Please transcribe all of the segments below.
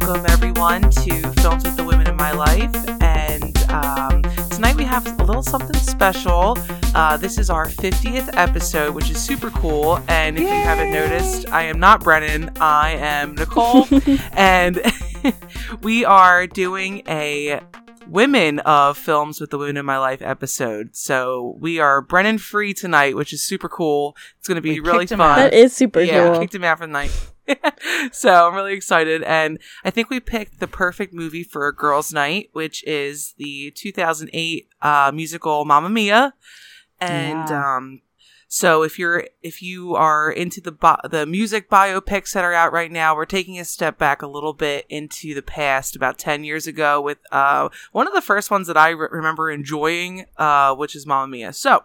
welcome everyone to Films with the Women in My Life. And um, tonight we have a little something special. Uh, this is our 50th episode, which is super cool. And if you haven't noticed, I am not Brennan, I am Nicole. and we are doing a Women of Films with the Women in My Life episode. So we are Brennan free tonight, which is super cool. It's going to be We really fun. out. That is super yeah, cool. kicked him out for the night. so I'm really excited, and I think we picked the perfect movie for a girls' night, which is the 2008 uh, musical Mamma Mia. And Yeah. um, so if you're if you are into the bi- the music biopics that are out right now, we're taking a step back a little bit into the past, about 10 years ago, with uh, one of the first ones that I re- remember enjoying, uh, which is Mamma Mia. So.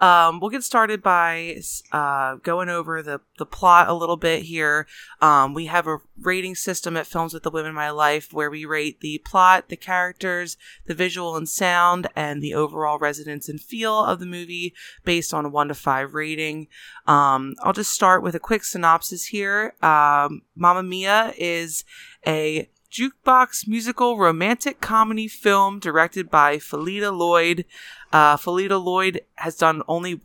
Um, we'll get started by uh, going over the, the plot a little bit here. Um, we have a rating system at Films with the Women in My Life where we rate the plot, the characters, the visual and sound, and the overall resonance and feel of the movie based on a 1 to 5 rating. Um, I'll just start with a quick synopsis here. Um, Mamma Mia is a jukebox musical romantic comedy film directed by Phyllida Lloyd. Uh, Phyllida Lloyd has done only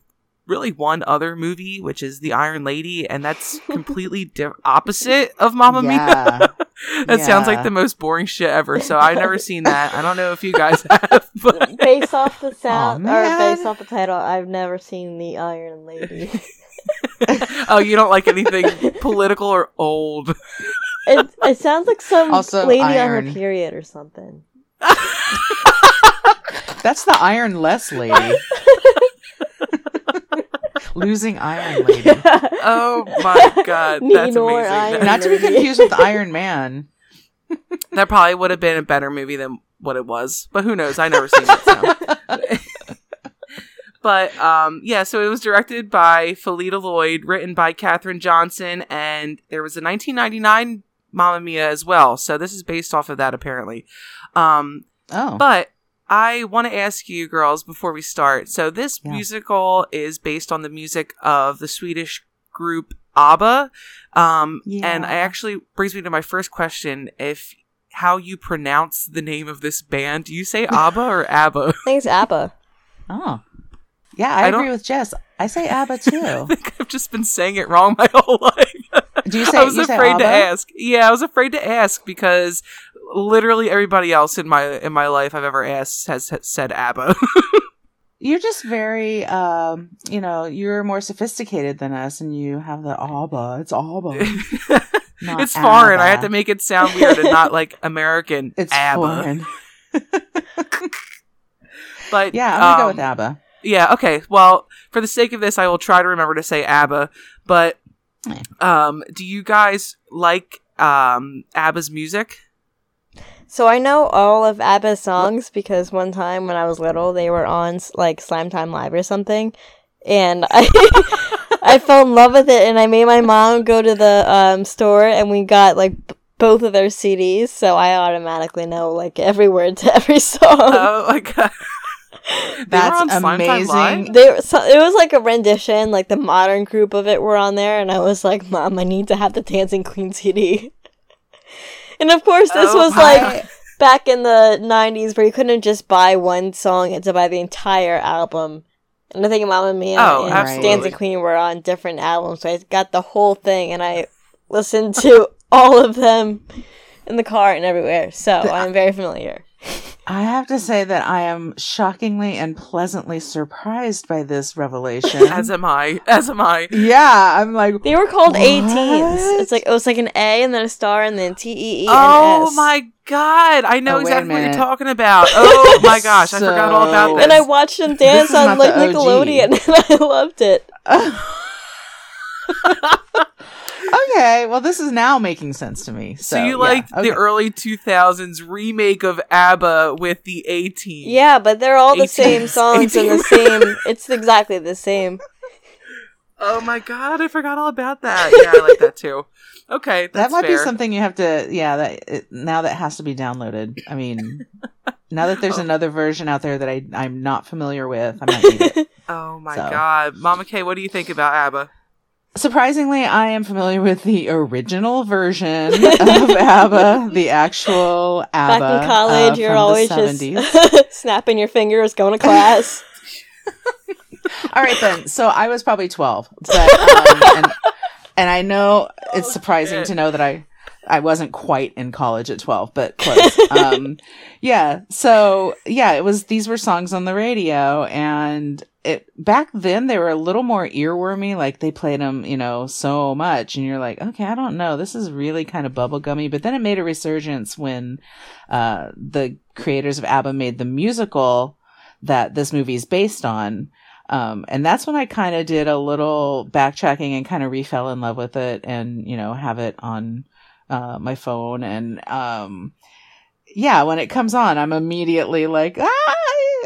really one other movie, which is The Iron Lady, and that's completely di- opposite of Mamma Mia. Yeah. that sounds like the most boring shit ever. So I've never seen that. I don't know if you guys have, but based off the sound or based off the title, I've never seen the Iron Lady. oh, you don't like anything political or old. it it sounds like some Also lady on her period or something. That's the Iron Less lady. Losing Iron Lady. Oh my god, that's nor amazing. Iron Not to be Lady. confused with Iron Man. that probably would have been a better movie than what it was. But who knows? I never seen it. So. but um, yeah, so it was directed by Phyllida Lloyd, written by Catherine Johnson, and there was a 1999 Mamma Mia as well. So this is based off of that apparently. Um, Oh. but I want to ask you, girls, before we start. So this Yeah. musical is based on the music of the Swedish group ABBA, um, and Yeah. I actually brings me to my first question: if how you pronounce the name of this band? Do you say ABBA or ABBA? I think it's ABBA. oh. Yeah, I, I agree with Jess. I say ABBA too. I think I've just been saying it wrong my whole life. Do you say I was you say afraid to ask. Yeah, I was afraid to ask because literally everybody else in my in my life I've ever asked has, has said ABBA. You're just very, um, you know, you're more sophisticated than us, and you have the ABBA. It's ABBA. It's foreign. I had ABBA. to make it sound weird and not like American. It's ABBA. foreign. But Yeah, I'm gonna go um, with ABBA. Yeah. Okay. Well, for the sake of this, I will try to remember to say ABBA. But um, do you guys like um ABBA's music? So I know all of ABBA's songs because one time when I was little, they were on like Slime Time Live or something, and I I fell in love with it, and I made my mom go to the um, store, and we got like b- both of their CDs, so I automatically know like every word to every song. Oh my god. They were That's on Slime Time Live? amazing. they were, so, it was like a rendition, like the modern group of it were on there, and I was like, "Mom, I need to have the Dancing Queen CD." And of course, this Oh was my- like back in the '90s, where you couldn't just buy one song; you had to buy the entire album. And I think Mamma Mia Oh, and absolutely. Dancing Queen were on different albums, so I got the whole thing, and I listened to all of them in the car and everywhere. So I'm very familiar. I have to say that I am shockingly and pleasantly surprised by this revelation. As am I. As am I. yeah, I'm like, They were called What? A-teens. It's like oh, it was like an A and then a star and then T E E. Oh my god! I know Oh, exactly what you're talking about. Oh my gosh! I forgot all about So- this. And I watched them dance on like. Nickelodeon, and I loved it. Okay, well, this is now making sense to me. So, so you yeah, liked okay. the early 2000s remake of ABBA with the A Team? Yeah, but they're all the 18 same songs and the same. It's exactly the same. Oh my god! I forgot all about that. Yeah, I like that too. Okay, that might fair. be something you have to, yeah. That it, now that has to be downloaded. I mean, now that there's Oh. another version out there that I I'm not familiar with, I might need it. Oh my So. god, Mama K, what do you think about ABBA? Surprisingly, I am familiar with the original version of ABBA, the actual ABBA. Back in college, uh, you're always just snapping your fingers, going to class. All right then. So I was probably twelve, but um, and and I know it's surprising shit. to know that I I wasn't quite in college at twelve, but close. um, yeah. So yeah, it was. These were songs on the radio, and it back then they were a little more earwormy. Like they played them, you know, so much, and you're like, okay, I don't know, this is really kind of bubblegummy. But then it made a resurgence when uh, the creators of ABBA made the musical that this movie is based on. Um, and that's when I kind of did a little backtracking and kind of refell in love with it and, you know, have it on, uh, my phone. And, um, yeah, when it comes on, I'm immediately like, ah,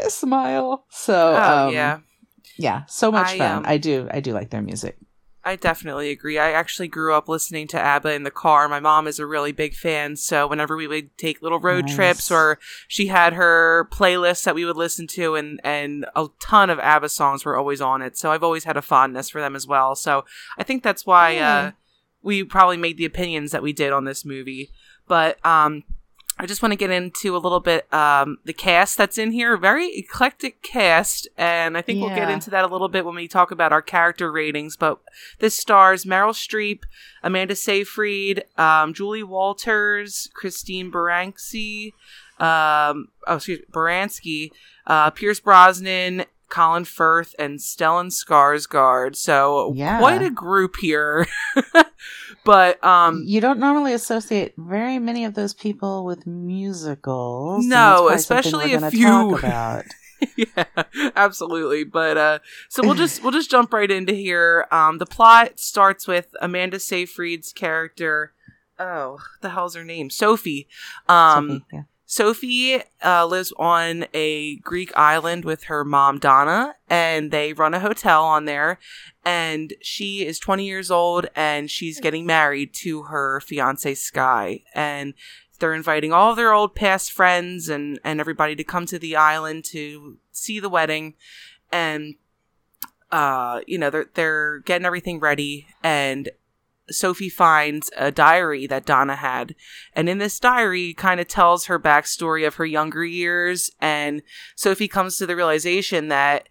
smile. So, Oh um, yeah, yeah, so much I, fun. um, I do, I do like their music. I definitely agree. I actually grew up listening to ABBA in the car. My mom is a really big fan, so whenever we would take little road Nice. trips or she had her playlists that we would listen to and and a ton of ABBA songs were always on it. So I've always had a fondness for them as well. So I think that's why Yeah. uh we probably made the opinions that we did on this movie. But um I just want to get into a little bit um, the cast that's in here. Very eclectic cast, and I think we'll get into that a little bit when we talk about our character ratings. But this stars Meryl Streep, Amanda Seyfried, um, Julie Walters, Christine Baranski, um, oh, excuse me, Baranski, uh, Pierce Brosnan, Colin Firth, and Stellan Skarsgård. So Yeah. quite a group here. but um, you don't normally associate very many of those people with musicals. No, that's probably something especially few. Talk about. yeah, absolutely. But uh so we'll just we'll just jump right into here. Um the plot starts with Amanda Seyfried's character. Oh, the hell's her name? Sophie. Um Something, yeah. Sophie uh, lives on a Greek island with her mom Donna, and they run a hotel on there. And she is 20 years old, and she's getting married to her fiance Sky. And they're inviting all their old past friends and and everybody to come to the island to see the wedding. And uh, you know, they're they're getting everything ready, and Sophie finds a diary that Donna had. And in this diary, kind of tells her backstory of her younger years. And Sophie comes to the realization that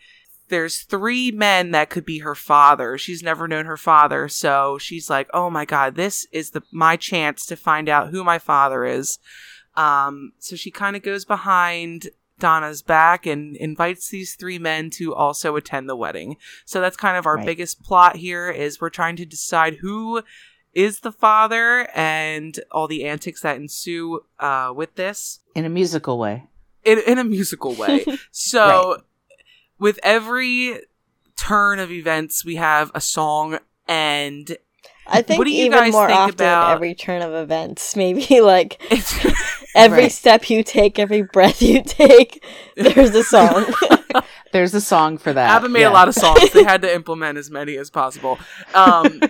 there's three men that could be her father. She's never known her father. So she's like, oh my God, this is the, my chance to find out who my father is. Um, so she kind of goes behind Donna's back and invites these three men to also attend the wedding. So that's kind of our Right. biggest plot here is we're trying to decide who is the father and all the antics that ensue uh, with this In a musical way. in, in a musical way. So with every turn of events, we have a song and I think What do you even guys more think often about- every turn of events, maybe like it's every Right. step you take, every breath you take, there's a song. There's a song for that. ABBA made yeah. a lot of songs. They had to implement as many as possible. Um,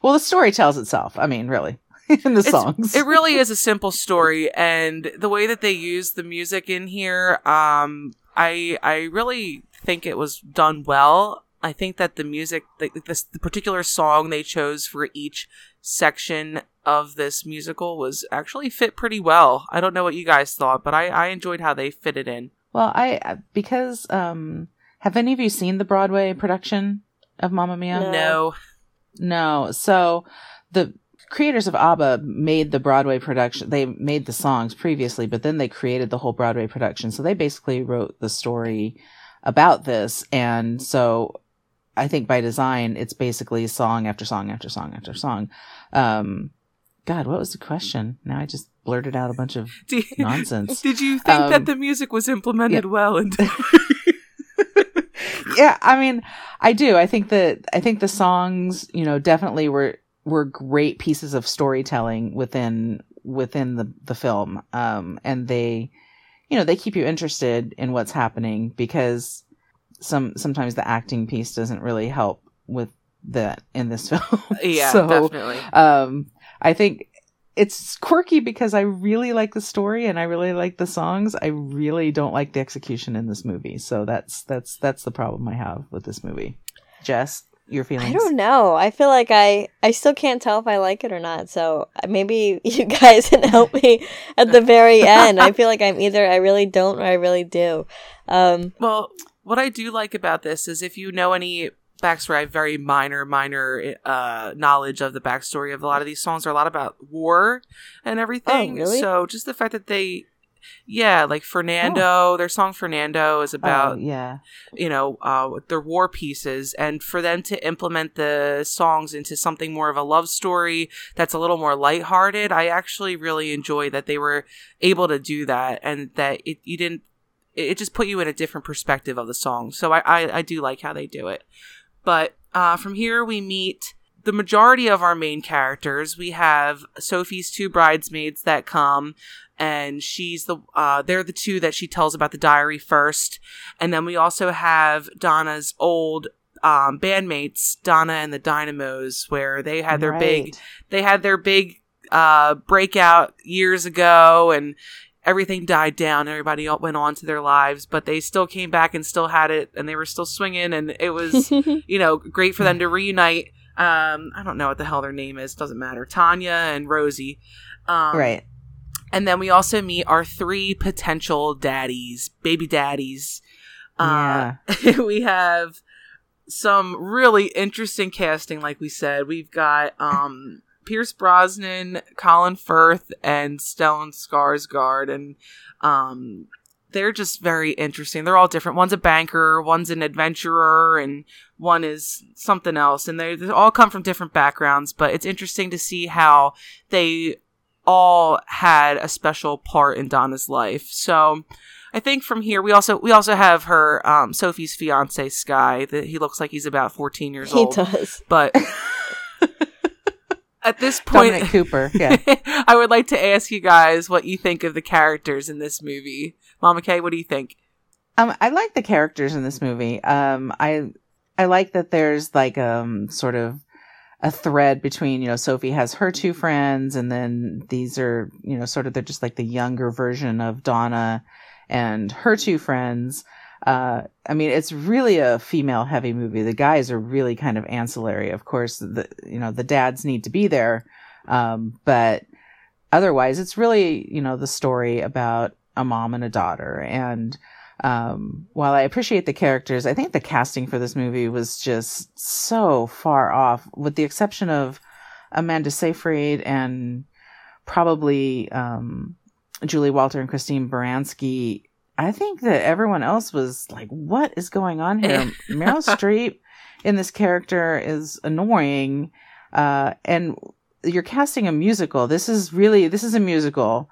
well, the story tells itself. I mean, really, in the songs. it really is a simple story, and the way that they use the music in here, um, I I really think it was done well. I think that the music, the, this the particular song they chose for each section of this musical was actually fit pretty well. I don't know what you guys thought, but I I enjoyed how they fit it in. well, I because um, have any of you seen the Broadway production of Mamma Mia? No. No, No. So the creators of ABBA made the Broadway production. They made the songs previously, but then they created the whole Broadway production. So they basically wrote the story about this. And so I think by design, it's basically song after song after song after song. Um, God, what was the question? Now I just blurted out a bunch of did, nonsense. did you think that Um, the music was implemented well? And yeah, I mean, I do. I think that I think the songs, you know, definitely were were great pieces of storytelling within within the the film. Um and they you know, they keep you interested in what's happening because some sometimes the acting piece doesn't really help with that in this film. yeah, so, definitely. um I think it's quirky because I really like the story and I really like the songs. I really don't like the execution in this movie. So that's that's that's the problem I have with this movie. Jess, your feelings? I don't know. I feel like I I still can't tell if I like it or not. So uh, maybe you guys can help me at the very end. I feel like I'm either I really don't or I really do. Um, Well, what I do like about this is if you know any backstory, I have very minor, minor uh, knowledge of the backstory of a lot of these songs. Are a lot about war and everything. Oh, really? So just the fact that they, yeah, like Fernando, their song Fernando is Oh, about yeah. you know uh, their war pieces, and for them to implement the songs into something more of a love story that's a little more lighthearted, I actually really enjoy that they were able to do that, and that it you didn't. It just put you in a different perspective of the song. So I, I, I do like how they do it. But uh, from here, we meet the majority of our main characters. We have Sophie's two bridesmaids that come, and she's the uh, they're the two that she tells about the diary first, and then we also have Donna's old um, bandmates, Donna and the Dynamos, where they had their big they had their big uh, breakout years ago, and everything died down. Everybody went on to their lives, but they still came back and still had it, and they were still swinging, and it was you know great for them to reunite. Um, I don't know what the hell their name is. Doesn't matter. Tanya and Rosie. Um, right. And then we also meet our three potential daddies, baby daddies. Uh, we have some really interesting casting, like we said. We've got um, Pierce Brosnan, Colin Firth, and Stellan Skarsgård, and um, they're just very interesting. They're all different. One's a banker, one's an adventurer, and one is something else. And they, they all come from different backgrounds, but it's interesting to see how they all had a special part in Donna's life. So I think from here we also we also have her um, Sophie's fiance Sky. That he looks like he's about fourteen years he old, He does. but at this point, Dominic Cooper. Yeah. I would like to ask you guys what you think of the characters in this movie. Mama Kay, what do you think? Um, I like the characters in this movie. Um, I I like that there's like um sort of a thread between you know Sophie has her two friends, and then these are you know sort of they're just like the younger version of Donna and her two friends. Uh, I mean, it's really a female heavy movie. The guys are really kind of ancillary. Of course, the you know the dads need to be there, um, but otherwise, it's really you know the story about a mom and a daughter and um, while I appreciate the characters, I think the casting for this movie was just so far off, with the exception of Amanda Seyfried and probably um, Julie Walter and Christine Baranski. I think that everyone else was like, "What is going on here?" Meryl Streep in this character is annoying, uh, and you're casting a musical. This is really this is a musical,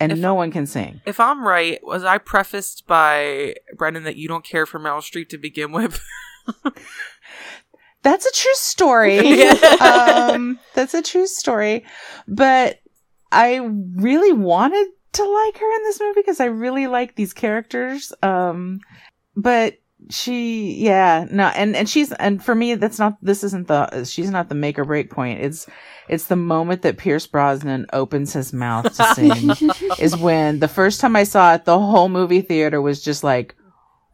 and If- no one can sing. If I'm right, was I prefaced by Brendan that you don't care for Meryl Streep to begin with? That's a true story. um, that's a true story. But I really wanted to like her in this movie because I really like these characters. Um, but she, yeah, no, and, and she's, and for me, that's not, this isn't the, she's not the make or break point. It's, it's the moment that Pierce Brosnan opens his mouth to sing is when the first time I saw it, the whole movie theater was just like,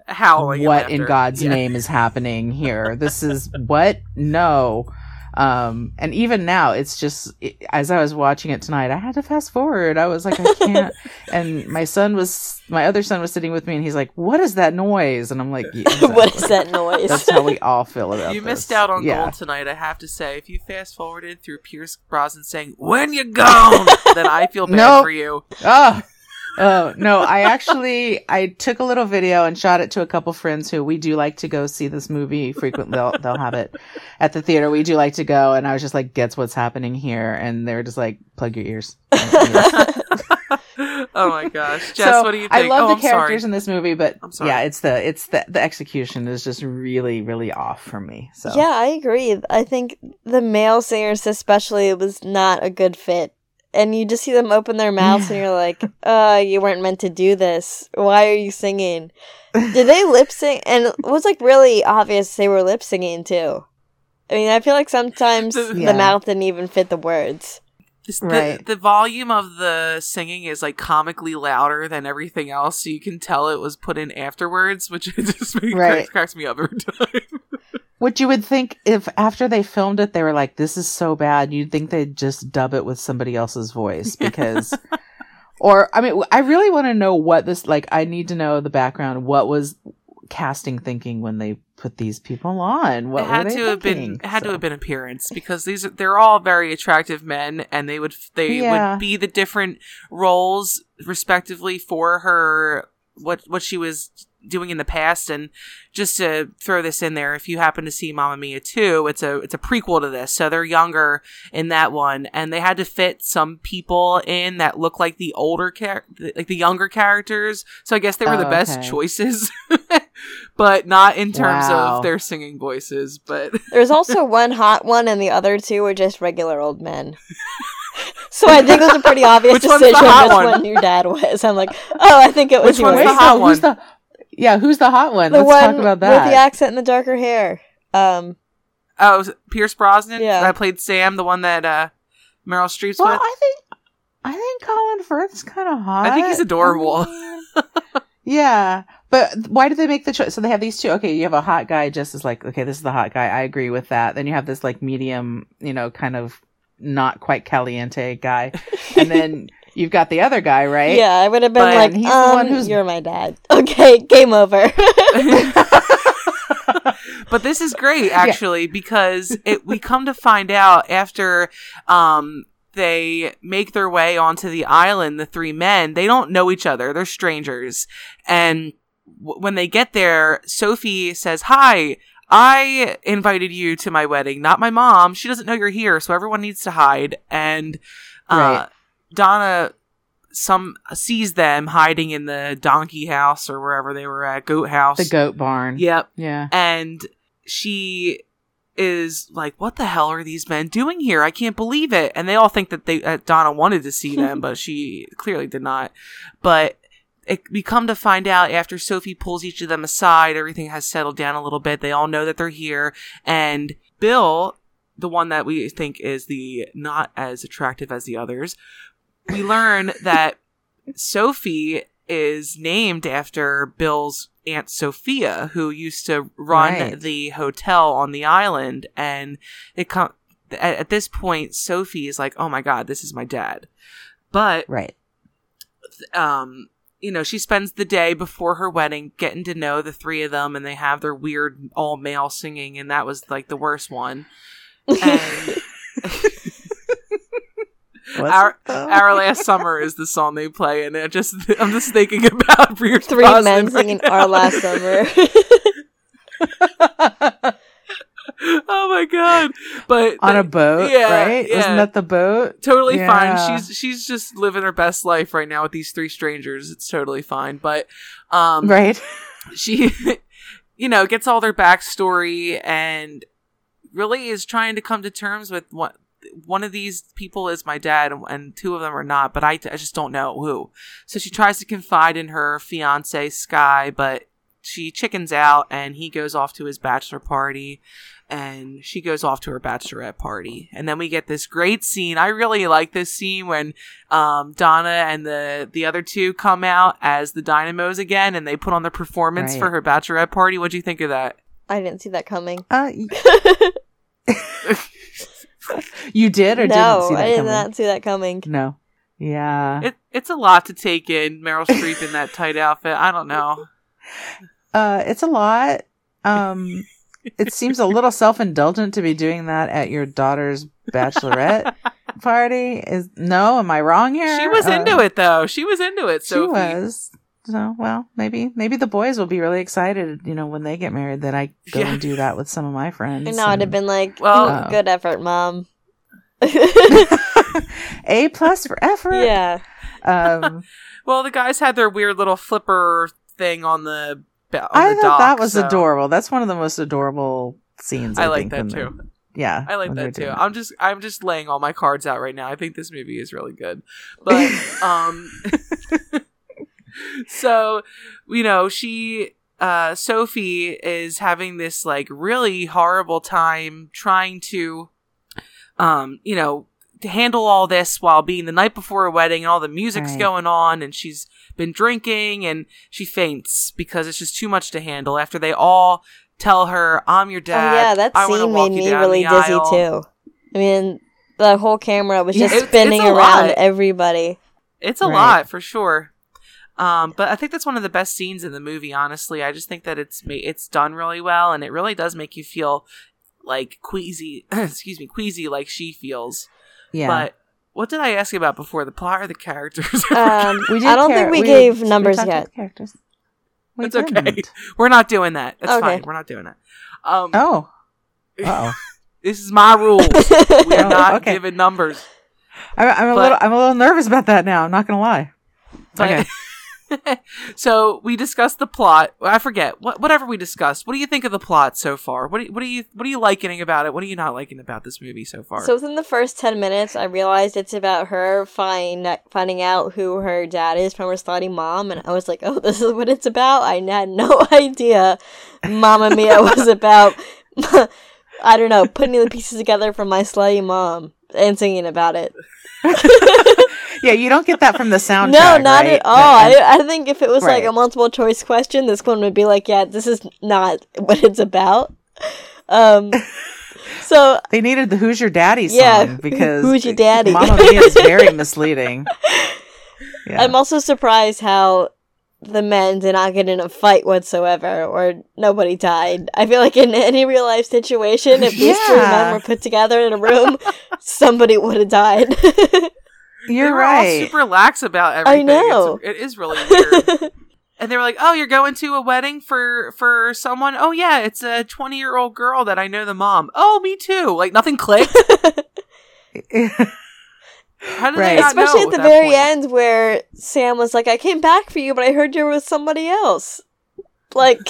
Howling. what in. God's Yeah. name is happening here? This is what? No. Um, and even now, it's just it- as I was watching it tonight, I had to fast forward. I was like, I can't. and my son was, my other son was sitting with me, and he's like, "What is that noise?" And I'm like, "Yeah, what is that noise? That's how we all feel about You this. missed out on yeah. gold tonight, I have to say. If you fast forwarded through Pierce Brosnan saying, When you gone, then I feel bad Nope. for you. Oh, oh no! I actually I took a little video and shot it to a couple friends who we do like to go see this movie frequently. They'll they'll have it at the theater. We do like to go, and I was just like, "Gets what's happening here," and they were just like, "Plug your ears." oh my gosh. Jess, so what do you think? I love oh, the I'm sorry. characters in this movie, but yeah, it's the it's the the execution is just really really off for me. So Yeah, I agree. I think the male singers, especially, it was not a good fit. And you just see them open their mouths, and you're like, "Uh, you weren't meant to do this. Why are you singing?" Did they lip sync? And it was like really obvious they were lip singing too. I mean, I feel like sometimes Yeah. the mouth didn't even fit the words. This- Right. the, the volume of the singing is like comically louder than everything else, so you can tell it was put in afterwards, which just makes, Right. cracks me up every time. Which you would think if after they filmed it, they were like, "This is so bad," you'd think they'd just dub it with somebody else's voice because, or I mean, I really want to know what this like. I need to know the background. What was casting thinking when they put these people on? What it had to have been thinking? it had to have been appearance because these are they're all very attractive men and they would they Yeah. would be the different roles respectively for her what what she was doing in the past and just to throw this in there if you happen to see Mamma Mia 2 it's a it's a prequel to this so they're younger in that one and they had to fit some people in that look like the older char- like the younger characters so I guess they were the Oh, best okay. choices but not in terms Wow. of their singing voices but There's also one hot one, and the other two are just regular old men. so I think it was a pretty obvious Which one's the decision hot which one? one your dad was. I'm like, oh, I think it was Which one's yours. the hot no, who's one? the yeah? Who's the hot one? The Let's one talk about that. with the accent and the darker hair. Um, Oh, Pierce Brosnan. Yeah. I played Sam, the one that uh, Meryl Streep's well, with. I think I think Colin Firth's kind of hot. I think he's adorable. Yeah, but why did they make the choice? So they have these two. Okay, you have a hot guy, just as like okay, this is the hot guy. I agree with that. Then you have this like medium, you know, kind of not quite caliente guy, and then you've got the other guy, right? yeah, I would have been But like, he's the um, one who's- you're my dad. Okay, game over. but this is great actually because it we come to find out after um they make their way onto the island the three men they don't know each other they're strangers and w- when they get there sophie says hi I invited you to my wedding, not my mom. She doesn't know you're here, so everyone needs to hide. And uh, Right. Donna some sees them hiding in the donkey house or wherever they were at, goat house. the goat barn. Yep yeah. and she is like what the hell are these men doing here i can't believe it and they all think that they uh, donna wanted to see them but she clearly did not but it, we come to find out after sophie pulls each of them aside everything has settled down a little bit they all know that they're here and bill the one that we think is the not as attractive as the others we learn that sophie is named after bill's aunt sophia who used to run Right. the hotel on the island and it come at, at this point sophie is like oh my god this is my dad but Right. um you know she spends the day before her wedding getting to know the three of them and they have their weird all male singing and that was like the worst one and our our last summer is the song they play and it just i'm just thinking about Pierce Three Brosnan men right singing now. our last summer. oh my god but on a boat, yeah, right? yeah. Wasn't that the boat? totally Yeah. fine. She's she's just living her best life right now with these three strangers. It's totally fine. But um Right. she you know, gets all their backstory and really is trying to come to terms with what one of these people is my dad and, and two of them are not, but I, I just don't know who. So she tries to confide in her fiance Sky, but she chickens out and he goes off to his bachelor party and she goes off to her bachelorette party. And then we get this great scene. I really like this scene when um, Donna and the the other two come out as the Dynamos again and they put on the performance Right. for her bachelorette party. What'd you think of that? I didn't see that coming. Uh, y- you did or didn't no, see that I did coming? not see that coming. No. Yeah. It it's a lot to take in. Meryl Streep in that tight outfit. I don't know. Uh, it's a lot. Um, it seems a little self-indulgent to be doing that at your daughter's bachelorette party. Is no? Am I wrong here? She was Uh, into it though. She was into it. She Sophie. was. So well, maybe maybe the boys will be really excited. You know, when they get married, that I go Yeah. and do that with some of my friends. And I would have been like, Well- well, good effort, mom. a plus for effort. yeah. Um, Well, the guys had their weird little flipper thing on the. ba- On I the thought dock, that was so adorable. That's one of the most adorable scenes. I, I like think, that when they're- too. Yeah, I like that too. doing I'm just I'm just laying all my cards out right now. I think this movie is really good. But um so you know, she uh Sophie is having this like really horrible time trying to um, you know, to handle all this while being the night before a wedding and all the music's Right. going on and she's been drinking and she faints because it's just too much to handle after they all tell her i'm your Oh dad yeah, that I scene made me really dizzy aisle." too. I mean, the whole camera was Yeah. just It's- spinning it's around lot. everybody. It's a Right. lot for sure. Um, but I think that's one of the best scenes in the movie. Honestly, I just think that it's ma- it's done really well, and it really does make you feel like queasy. excuse me, queasy like she feels. Yeah. But what did I ask you about before? The plot or the characters? Um, we I don't think we gave numbers talked yet. characters. We it's okay. didn't. We're not doing that. That's Okay. fine. We're not doing that. Um, Oh. Oh. this is my rule. We are Oh, not okay. giving numbers. I'm, I'm a But- little. I'm a little nervous about that now. I'm not gonna lie. Okay. so we discussed the plot. I forget what whatever we discussed. What do you think of the plot so far? What do you, what do you what are you liking about it? What are you not liking about this movie so far? So within the first ten minutes, I realized it's about her find finding out who her dad is from her slutty mom, and I was like, "Oh, this is what it's about." I had no idea, Mamma Mia was about. I don't know, putting the pieces together from my slutty mom and singing about it. yeah, you don't get that from the soundtrack. no, not right? at all. I, I think if it was like a multiple choice question, this one would be like, "Yeah, this is not what it's about." Um, so they needed the "Who's Your Daddy" song Yeah, because Who's Your Daddy? Mamma Mia is very misleading. Yeah. I'm also surprised how the men did not get in a fight whatsoever, or nobody died. I feel like in any real life situation, if these three men were put together in a room, somebody would have died. You're were all right. super lax about everything. I everything. know. It's, it is really weird. and they were like, "Oh, you're going to a wedding for for someone? Oh yeah, it's a 20 year old girl that I know the mom. Oh, me too. Like nothing clicked. How did Right. they not Especially know at the that very point? end, where Sam was like, "I came back for you, but I heard you were with somebody else." Like,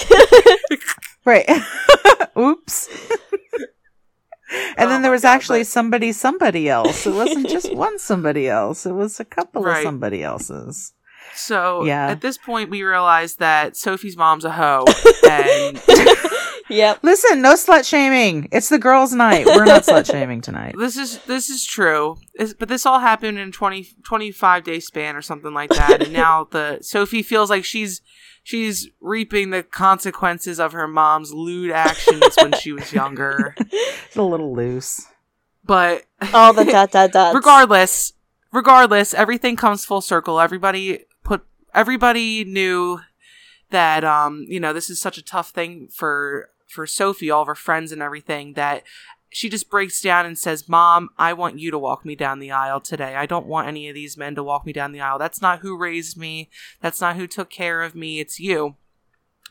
right. Oops. and Oh then there was God, actually but- somebody, somebody else. It wasn't just one somebody else. It was a couple of somebody else's. So Yeah. at this point, we realized that Sophie's mom's a hoe, and yep. Listen, no slut shaming. It's the girls' night. We're not slut shaming tonight. this is this is true. It's- but this all happened in 20, 25 day span or something like that, and now the Sophie feels like she's she's reaping the consequences of her mom's lewd actions when she was younger. It's a little loose. But All the dot dot dots. regardless, regardless, everything comes full circle. Everybody put everybody knew that um, you know, this is such a tough thing for for Sophie, all of her friends and everything, that she just breaks down and says, Mom, I want you to walk me down the aisle today. I don't want any of these men to walk me down the aisle. That's not who raised me. That's not who took care of me. It's you.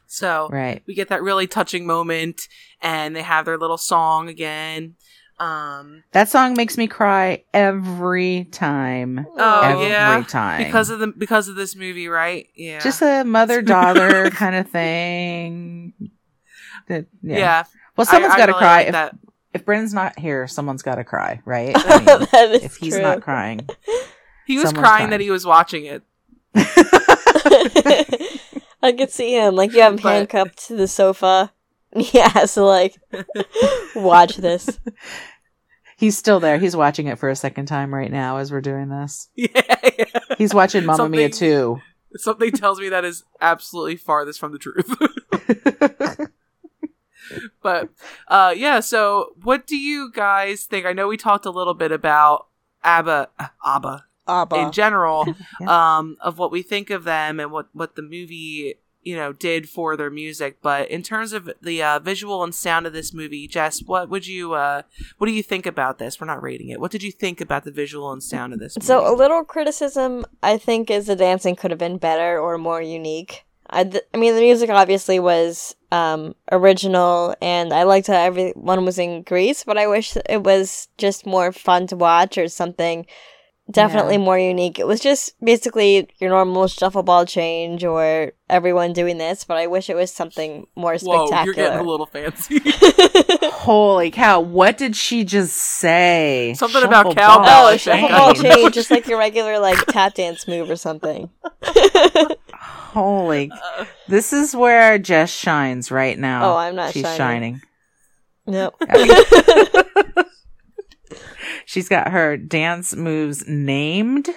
So Right. we get that really touching moment and they have their little song again. Um That song makes me cry every time. Oh every yeah, time. because of the because of this movie, right? Yeah, Just a mother daughter kind of thing. That- yeah. yeah. Well, someone's I- I got to really cry. like if, that. if Brendan's not here, someone's got to cry, right? I mean, that is if he's true. not crying. He was crying crying. that he was watching it. I could see him. Like you have him But- handcuffed to the sofa. Yeah, so like watch this. He's still there. He's watching it for a second time right now as we're doing this. Yeah, yeah. He's watching Mamma Mia Something- too. something tells me that is absolutely farthest from the truth. But uh, yeah, so what do you guys think? I know we talked a little bit about ABBA, ABBA Abba. in general, Yeah. um, of what we think of them and what what the movie you know did for their music. But in terms of the uh, visual and sound of this movie, Jess, what would you uh, what do you think about this? We're not rating it. What did you think about the visual and sound of this? Movie? So a little criticism, I think, is the dancing could have been better or more unique. I, th- I mean, the music obviously was um, original, and I liked how everyone was in Greece, but I wish it was just more fun to watch or something definitely more unique. It was just basically your normal shuffle ball change or everyone doing this, but I wish it was something more Whoa, spectacular. you're getting a little fancy. Holy cow! What did she just say? Something about Shuffle cowbell, ball Oh, I a shuffle ball change. change, just like your regular like tap dance move or something. Holy! Uh, This is where Jess shines right now. Oh, I'm not She's shining. shining. Nope. she's got her dance moves named.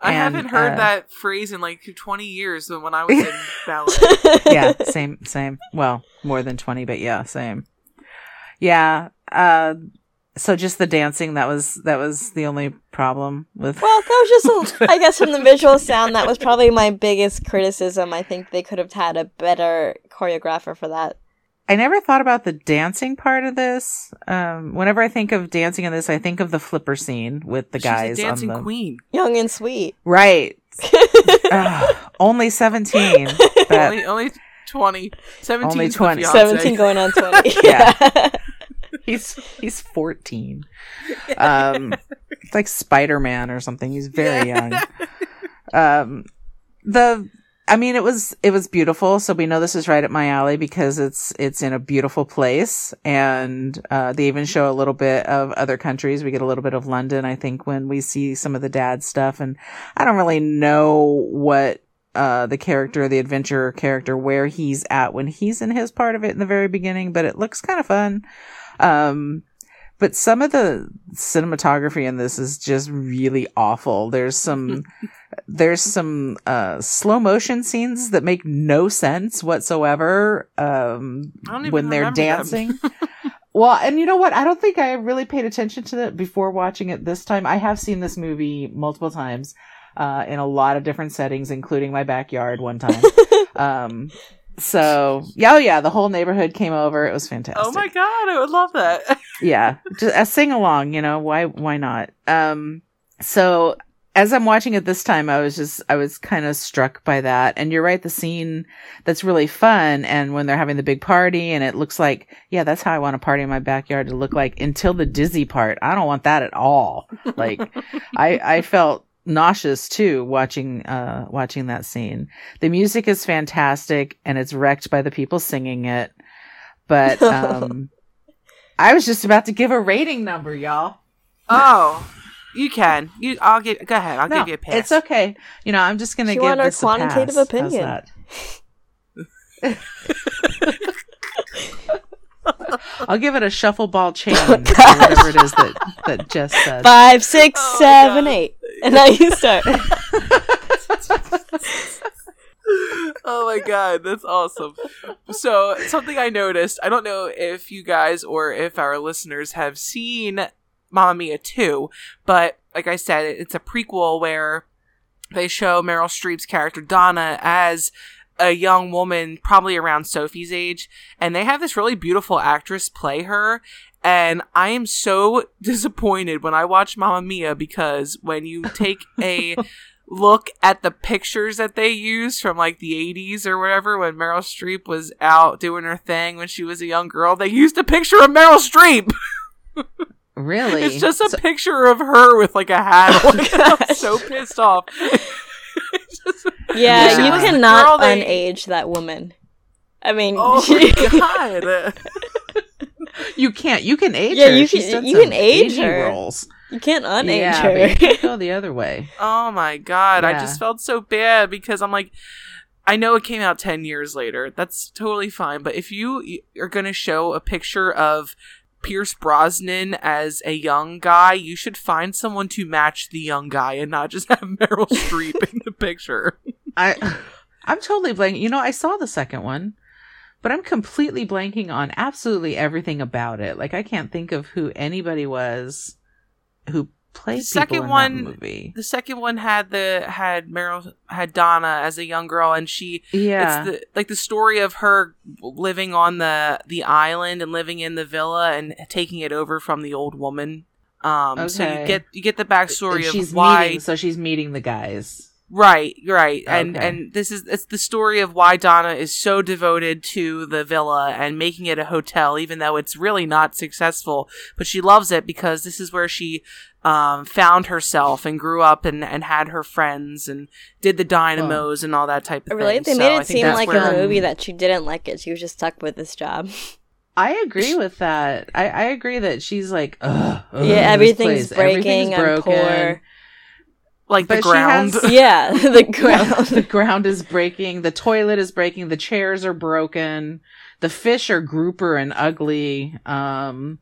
I And, haven't heard uh, that phrase in like 20 years than when I was in ballet. yeah, same, same. Well, more than 20, but yeah, same. Yeah. Uh, so just the dancing, that was, that was the only problem with, Well, that was just, a, I guess, from the visual sound, that was probably my biggest criticism. I think they could have had a better choreographer for that. I never thought about the dancing part of this. Um, whenever I think of dancing in this, I think of the flipper scene with the guys She's a dancing on the, queen. Young and sweet. right. Ugh, only 17. That- only, only 20. 17 Only 20. 17 going on 20. Yeah. He's he's 14 um it's like spider-man or something. He's very young. Um the i mean it was it was beautiful. So we know this is right up my alley because it's it's in a beautiful place. And uh they even show a little bit of other countries. We get a little bit of london i think when we see some of the dad stuff. And i don't really know what uh the character the adventurer character where he's at when he's in his part of it in the very beginning but it looks kind of fun um, but some of the cinematography in this is just really awful. There's some, there's some, uh, slow motion scenes that make no sense whatsoever. Um, I don't even when they're dancing. well, and you know what? I don't think I really paid attention to that before watching it this time. I have seen this movie multiple times, uh, in a lot of different settings, including my backyard one time. um, so yeah, oh yeah, the whole neighborhood came over. It was fantastic Oh my god, I would love that. yeah just a sing along you know why why not? Um so as i'm watching it this time i was just i was kind of struck by that. And you're right the scene that's really fun and when they're having the big party and it looks like yeah that's how i want a party in my backyard to look like until the dizzy part. I don't want that at all. Like i i felt nauseous too watching uh watching that scene the music is fantastic and it's wrecked by the people singing it but um I was just about to give a rating number, y'all. oh, you can. You, I'll give. Go ahead. I'll No, give you a pass. It's okay. You know, I'm just gonna She give want our this a quantitative opinion. that? I'll give it a shuffle ball chain, Oh, or whatever it is that that Jess said. Five, six, Oh, seven, God. eight. And now you start. oh my god, that's awesome. So, something I noticed, I don't know if you guys or if our listeners have seen Mamma Mia 2, but like I said, it's a prequel where they show Meryl Streep's character Donna as a young woman, probably around Sophie's age, and they have this really beautiful actress play her. And I am so disappointed when I watch Mamma Mia because when you take a look at the pictures that they use from like the 80s or whatever when Meryl Streep was out doing her thing when she was a young girl, they used a picture of Meryl Streep. really? It's just a So- picture of her with like a hat. on. Oh I'm so pissed off. It's just- Yeah, She you was the girl cannot they- unage that woman. I mean, Oh my god. you can't. You can age Yeah, her. you She's can- done you some can age her. roles. you can't unage yeah, her. you can't go the other way. Oh my god, I just felt so bad because I'm like I know it came out 10 years later. That's totally fine, but if you are going to show a picture of Pierce Brosnan as a young guy, you should find someone to match the young guy and not just have Meryl Streep in the picture. I I'm totally blanking. You know, I saw the second one, but I'm completely blanking on absolutely everything about it. Like I can't think of who anybody was who played The second one-. The second one had the had Meryl had Donna as a young girl and she Yeah. It's the like the story of her living on the the island and living in the villa and taking it over from the old woman. Um, so you get you get the backstory And of she's why. meeting, so she's meeting the guys. Right, right, and Okay. and this is it's the story of why Donna is so devoted to the villa and making it a hotel, even though it's really not successful. But she loves it because this is where she um, found herself and grew up and, and had her friends and did the dynamos and all that type of Really, thing. they made I it seem like where- in the movie that she didn't like it. She was just stuck with this job. I agree with that. I, I agree that she's like, ugh, ugh, yeah, everything's breaking. Everything's I'm poor. like the But she ground. has- Yeah, the ground. the ground is breaking. The toilet is breaking. The chairs are broken. The fish are grouper and ugly. Um,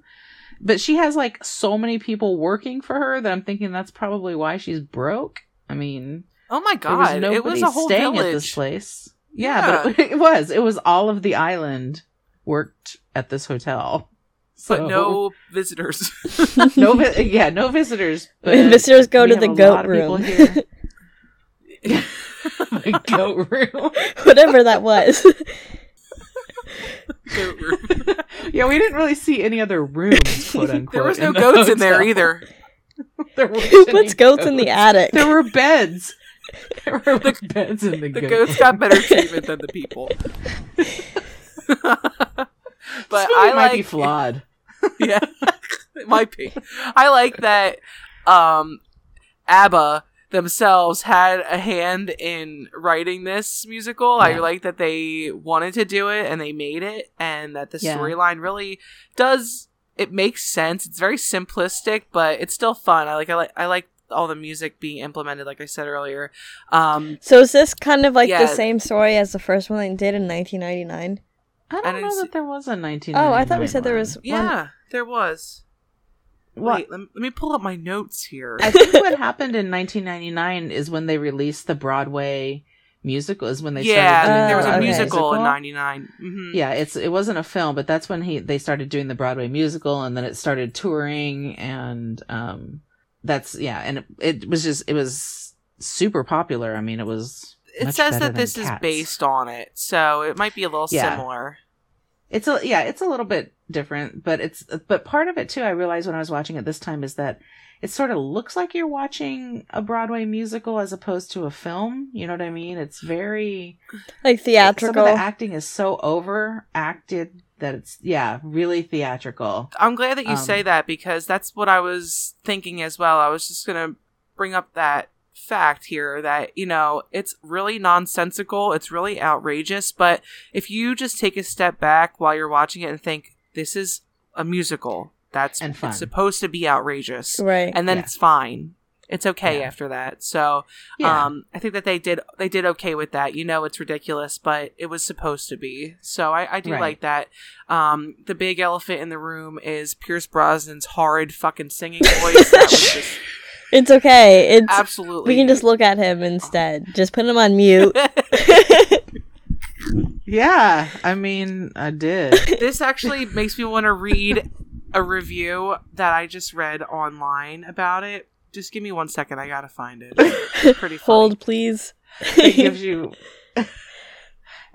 but she has like so many people working for her that I'm thinking that's probably why she's broke. I mean, Oh my there was god! nobody It was a whole staying village. at this place. Yeah, but it, it was. It was all of the island worked at this hotel. but So- no visitors. no, vi- yeah, no visitors. But Visitors go to the goat lot of people room. here. the goat room. Whatever that was. Goat room. yeah, we didn't really see any other rooms, quote unquote. there was no the goats in there either. There weren't Who puts goats in the attic? There were beds. There were like, beds in the, The goat. goats got better treatment than the people. but This movie I might like be flawed. yeah, it might be. I like that um, ABBA themselves had a hand in writing this musical. I like that they wanted to do it and they made it, and that the Yeah. storyline really does. It makes sense. It's very simplistic, but it's still fun. I like. I like. I like all the music being implemented, like I said earlier. Um, So is this kind of like Yeah. the same story as the first one they did in 1999? I I don't didn't know that there was a 1999. Oh, I thought we said there was one. yeah, there was. Wait, let me, let me pull up my notes here. I think what happened in 1999 is when they released the Broadway musical. Is when they yeah, started doing there was a okay. Broadway musical in '99. hmm Yeah, it's it wasn't a film, but that's when he they started doing the Broadway musical, and then it started touring, and um, that's yeah, and it, it was just it was super popular. I mean, it was. It says that this is based on it, so it might be a little Yeah. similar. It's a yeah, it's a little bit different, but it's but part of it too. I realized when I was watching it this time is that it sort of looks like you're watching a Broadway musical as opposed to a film. You know what I mean? It's very Like theatrical. Some of the acting is so overacted that it's yeah, really theatrical. I'm glad that you Um, say that because that's what I was thinking as well. I was just gonna bring up that fact here that you know it's really nonsensical, it's really outrageous, but if you just take a step back while you're watching it and think this is a musical, that's And fun. it's supposed to be outrageous, right. and then Yeah. it's fine. It's okay Yeah. after that. So Yeah. Um, I think that they did they did okay with that. You know, it's ridiculous, but it was supposed to be. So I, I do Right. like that. Um, the big elephant in the room is Pierce Brosnan's horrid fucking singing voice. that was just It's okay. It's absolutely. we can just look at him instead. Just put him on mute. yeah, I mean, I did. this actually makes me want to read a review that I just read online about it. Just give me one second. I gotta find it. It's pretty funny. Hold, please. it gives you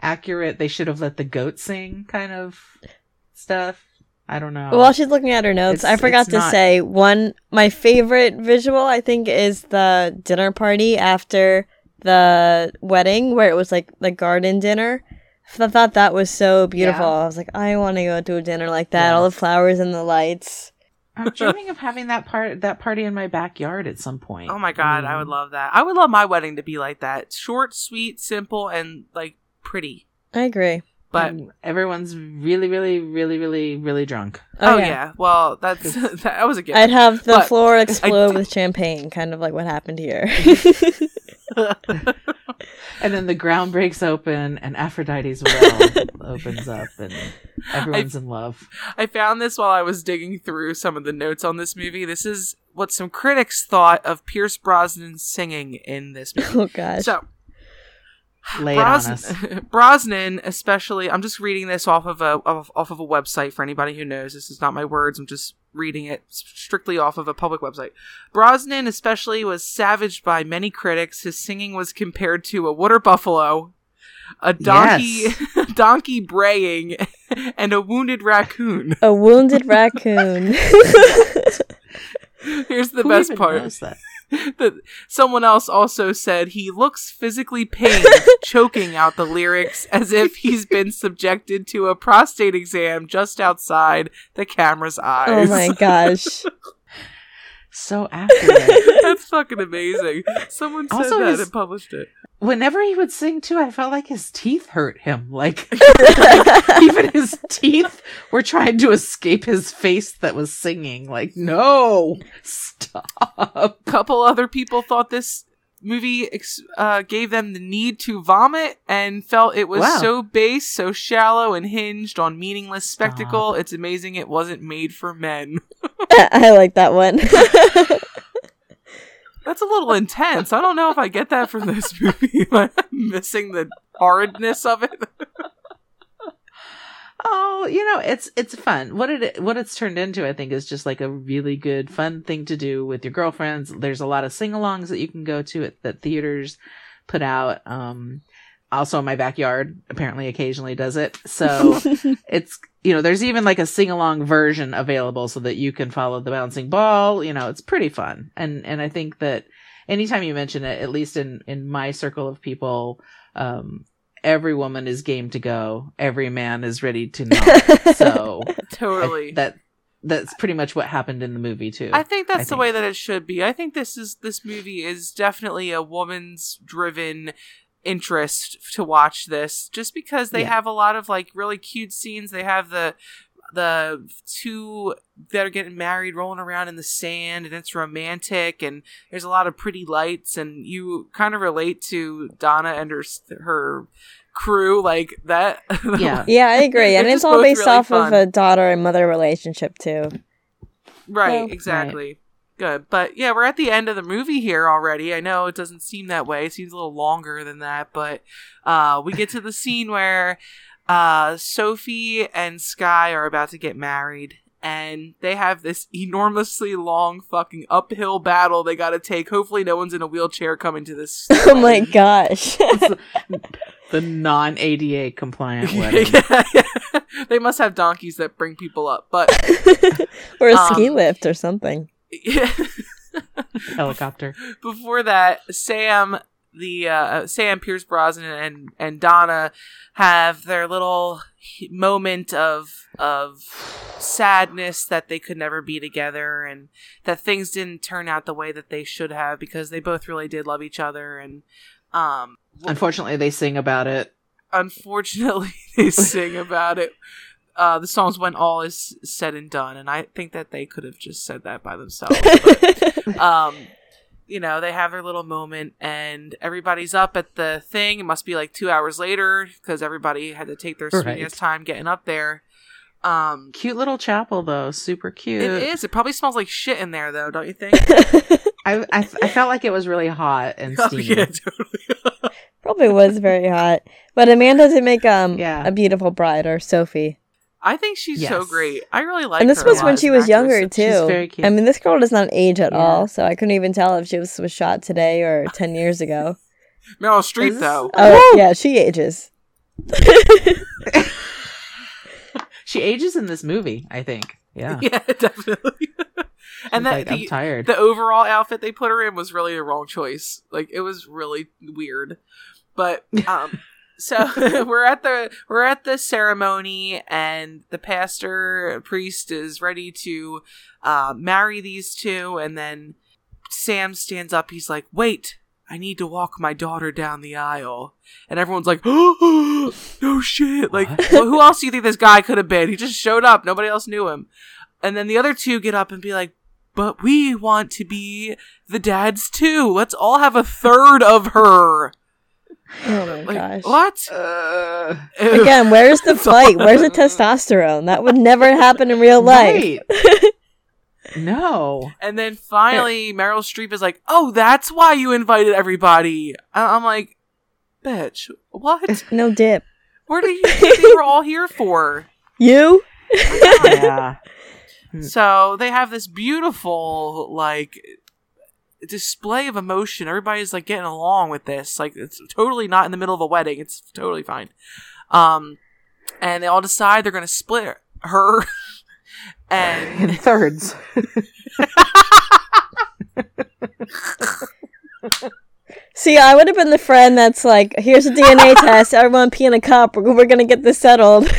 accurate. They should have let the goat sing kind of stuff. I don't know. While she's looking at her notes, It's- I forgot to not- say one. My favorite visual, I think, is the dinner party after the wedding, where it was like the garden dinner. I thought that was so beautiful. Yeah. I was like, I want to go to a dinner like that. All the flowers and the lights. I'm dreaming of having that part that party in my backyard at some point. Oh my god, I would Mm. love that. I would love my wedding to be like that. Short, sweet, simple, and like pretty. I agree. But And everyone's really, really, really, really, really drunk. Oh, oh yeah. Well, that's that was a gift. I'd have the But floor explode do- with champagne, kind of like what happened here. And then the ground breaks open, and Aphrodite's well opens up, and everyone's in love. I found this while I was digging through some of the notes on this movie. This is what some critics thought of Pierce Brosnan singing in this movie. oh gosh. So Lay it on us. Brosnan, Brosnan, especially, I'm just reading this off of a off, off of a website for anybody who knows. This is not my words. I'm just reading it strictly off of a public website. Brosnan, especially, was savaged by many critics. His singing was compared to a water buffalo, a donkey, Yes. donkey braying, and a wounded raccoon. a wounded raccoon. Here's the Who best even part. that someone else also said he looks physically pained, choking out the lyrics as if he's been subjected to a prostate exam just outside the camera's eyes. oh my gosh. So accurate. That's fucking amazing. Someone said Also, that his- and published it. Whenever he would sing too, I felt like his teeth hurt him. Like even his teeth were trying to escape his face that was singing. Like, no, stop. A couple other people thought this movie ex- uh, gave them the need to vomit and felt it was Wow. so base, so shallow, and hinged on meaningless spectacle. It's amazing it wasn't made for men. I like that one. That's a little intense. I don't know if I get that from this movie. I'm missing the hardness of it? Oh, you know, it's it's fun. What it what it's turned into, I think, is just like a really good fun thing to do with your girlfriends. There's a lot of sing-alongs that you can go to at that theaters put out. Um, also, my backyard apparently occasionally does it. So it's you know, there's even like a sing-along version available so that you can follow the bouncing ball. You know, it's pretty fun, and and I think that anytime you mention it, at least in in my circle of people, um, every woman is game to go. Every man is ready to knock. so Totally. I- that that's pretty much what happened in the movie too. I think that's I the think. way that it should be. I think this is this movie is definitely a woman's driven interest to watch this just because they Yeah. have a lot of like really cute scenes. They have the the two that are getting married rolling around in the sand and it's romantic and there's a lot of pretty lights and you kind of relate to Donna and her her crew like that Yeah. yeah, I agree. And it's all based really off fun. of a daughter and mother relationship too. Right, Well- exactly. Good. But yeah, we're at the end of the movie here already. I know it doesn't seem that way. It seems a little longer than that, but uh we get to the scene where uh Sophie and Sky are about to get married and they have this enormously long fucking uphill battle they got to take. Hopefully no one's in a wheelchair coming to this. oh my gosh. the non ADA compliant wedding. yeah, yeah. They must have donkeys that bring people up, but or a ski Um, lift or something. yeah. Helicopter. before that, Sam, the uh, Sam Pierce Brosnan and and Donna have their little moment of of sadness that they could never be together and that things didn't turn out the way that they should have because they both really did love each other and um Unfortunately, they sing about it. unfortunately they sing about it uh the songs when all is said and done and i think that they could have just said that by themselves but um you know they have their little moment and everybody's up at the thing it must be like two hours later because everybody had to take their sweet Right. time getting up there um Cute little chapel, though. Super cute. it is it probably smells like shit in there though don't you think I, I I felt like it was really hot and oh, steamy. yeah totally Probably was very hot. But Amanda did make um Yeah. a beautiful bride or Sophie. I think she's so great i really like her. and this was when she was actress. younger too. She's very cute. I mean this girl does not age at Yeah. all, so I couldn't even tell if she was, was shot today or ten years ago. meryl streep though Oh yeah, she ages. She ages in this movie, I think. Yeah. yeah definitely and that like, I'm the, tired. the overall outfit they put her in was really the wrong choice. Like it was really weird. But um so we're at the we're at the ceremony and the pastor priest is ready to uh, marry these two. And then Sam stands up. He's like wait I need to walk my daughter down the aisle. And everyone's like oh no shit. Like well, who else do you think this guy could have been? He just showed up. Nobody else knew him. And then the other two get up and be like but we want to be the dads too. Let's all have a third of her. Oh my Like, gosh. what? Uh, Again, where's the fight? Where's the testosterone? That would never happen in real life. right. no. And then finally, Meryl Streep is like, "Oh, that's why you invited everybody." I- I'm like, "Bitch, what? No dip. What do you think they were all here for?" You? Yeah. So they have this beautiful like display of emotion. Everybody's like getting along with this. Like it's totally not in the middle of a wedding. It's totally fine. Um, and they all decide they're gonna split her. and In thirds. See, I would have been the friend that's like, here's a DNA test. Everyone pee in a cup. We're, we're gonna get this settled.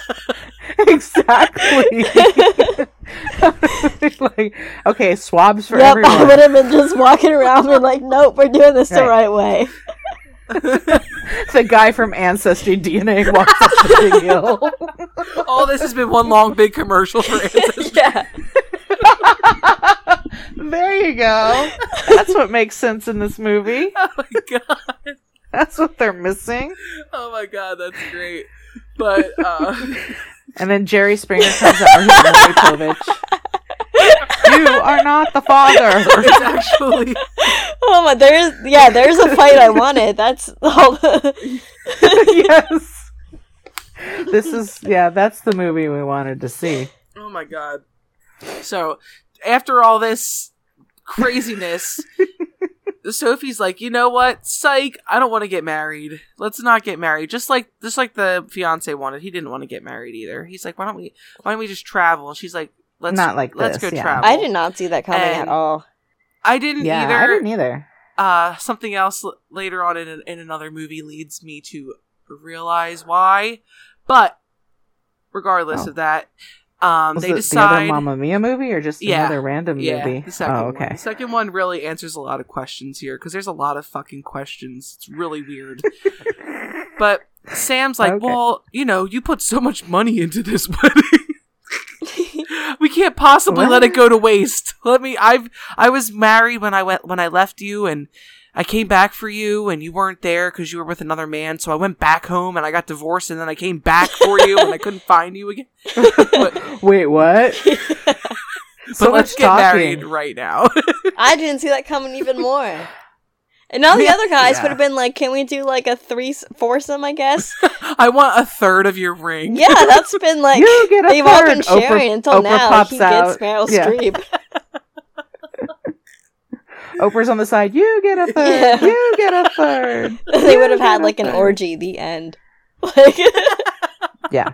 exactly. like, okay, swabs for yep, I would have been just walking around and like, nope, we're doing this the Right. right way. the guy from Ancestry DNA walks up the big hill. all this has been one long big commercial for Ancestry. yeah. there you go. That's what makes sense in this movie. Oh my god. That's what they're missing. Oh my god, that's great. But uh And then Jerry Springer comes out. Or Maury Povich. you are not the father. It's actually Oh my, there's yeah, there's a fight I wanted. That's all. yes. This is yeah, that's the movie we wanted to see. Oh my god. So, after all this craziness, Sophie's like, "You know what? Psych, I don't want to get married. Let's not get married." Just like just like the fiance wanted. He didn't want to get married either. He's like, "Why don't we why don't we just travel?" And she's like, "Let's Not like let's this, go yeah. travel." I did not see that coming at all. I didn't Yeah, either. I didn't either. uh, something else l- later on in, in another movie leads me to realize why. But regardless Oh. of that, um, Was they decide. the other Mamma Mia movie or just Yeah. another random yeah, movie? the second oh, one. okay. The second one really answers a lot of questions here because there's a lot of fucking questions. It's really weird. but Sam's like, Okay. well, you know, you put so much money into this wedding. we can't possibly let it go to waste. Let me I've I was married when I went when I left you and I came back for you and you weren't there because you were with another man. So I went back home and I got divorced and then I came back for you and I couldn't find you again. But, Wait, what? but let's get married right now. I didn't see that coming even more. And all the other guys Yeah. would have been like, "Can we do like a three foursome?" I guess. I want a third of your ring. Yeah, that's been like You get a they've all been sharing Oprah- until Oprah now. pops he out. gets Meryl Yeah. Streep. Oprah's on the side. You get a third. Yeah. You get a third. they You would have had like an third. orgy. The end. Like, Yeah.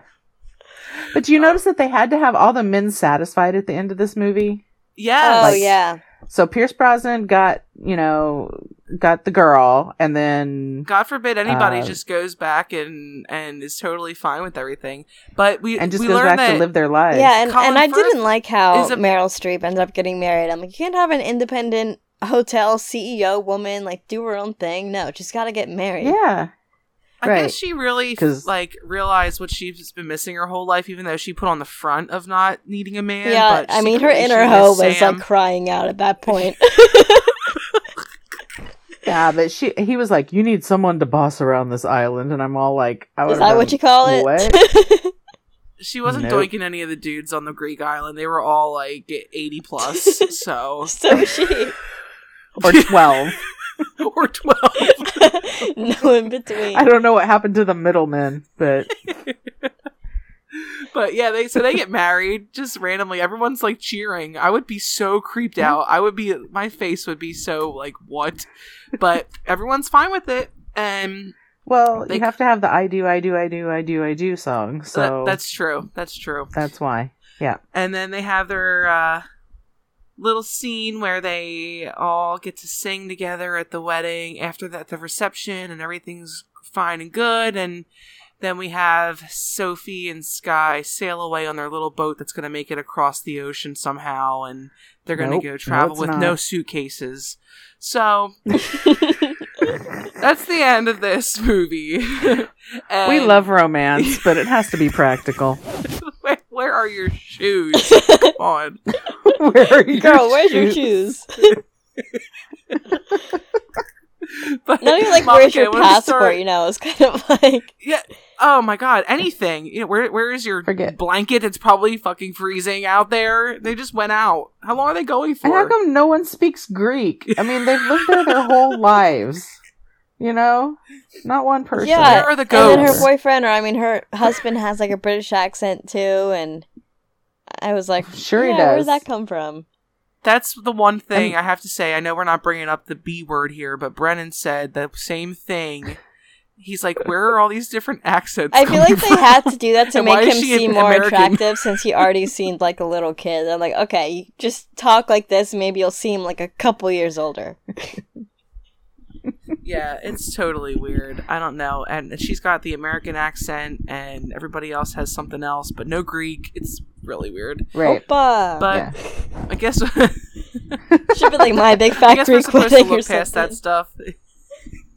But do you notice that they had to have all the men satisfied at the end of this movie? Yeah. oh Like- yeah. So Pierce Brosnan got, you know, got the girl, and then God forbid anybody Uh, just goes back and and is totally fine with everything. But we and just we goes learned back that to live their lives. Yeah, and, Colin and I Firth didn't like how a- Meryl Streep ended up getting married. I'm like, you can't have an independent hotel CEO woman like do her own thing. No, just got to get married. yeah. I right. guess she really 'Cause- like realized what she's been missing her whole life, even though she put on the front of not needing a man. Yeah, but I mean, her inner she hoe was Sam. like crying out at that point. Yeah, but she he was like, You need someone to boss around this island and I'm all like I Is that been, what you call it? What? she wasn't Nope. doinking any of the dudes on the Greek island. They were all like eighty plus, so so she. or twelve. or twelve. no in between. I don't know what happened to the middlemen, but But yeah, they so they get married just randomly. Everyone's like cheering. I would be so creeped out. I would be my face would be so like what? But everyone's fine with it, and well, They- you have to have the I do, I do, I do, I do, I do song. So that, that's true. That's true. that's why. Yeah. And then they have their uh, little scene where they all get to sing together at the wedding. After that, the reception and everything's fine and good. And then we have Sophie and Sky sail away on their little boat that's going to make it across the ocean somehow. And they're going to Nope. go travel it's with not. no suitcases. So that's the end of this movie. we love romance, but it has to be practical. Where, where are your shoes? Come on. Where are your Girl, where's your shoes? shoes? But Not even like, Mom, where's okay, your passport? start- You know, it's kind of like Yeah. Oh my god. Anything. You know, where where is your Forget. blanket? It's probably fucking freezing out there. They just went out. How long are they going And how for? come no one speaks Greek? I mean, they've lived there their whole lives. You know, not one person. yeah. Where are the And then her boyfriend, or I mean, her husband has like a British accent too, and I was like, Sure he yeah, Where does. that come from? That's the one thing And- I have to say. I know we're not bringing up the B word here, but Brennan said the same thing. He's like, where are all these different accents? I feel coming like they had to do that to And make him seem more American? attractive since he already seemed like a little kid. I'm like, okay, just talk like this, maybe you'll seem like a couple years older. Yeah, it's totally weird. I don't know. And she's got the American accent, and everybody else has something else, but no Greek. It's really weird. Right. Opa! But Yeah. I guess Should be like my big I guess we're supposed to quitting or look past that stuff.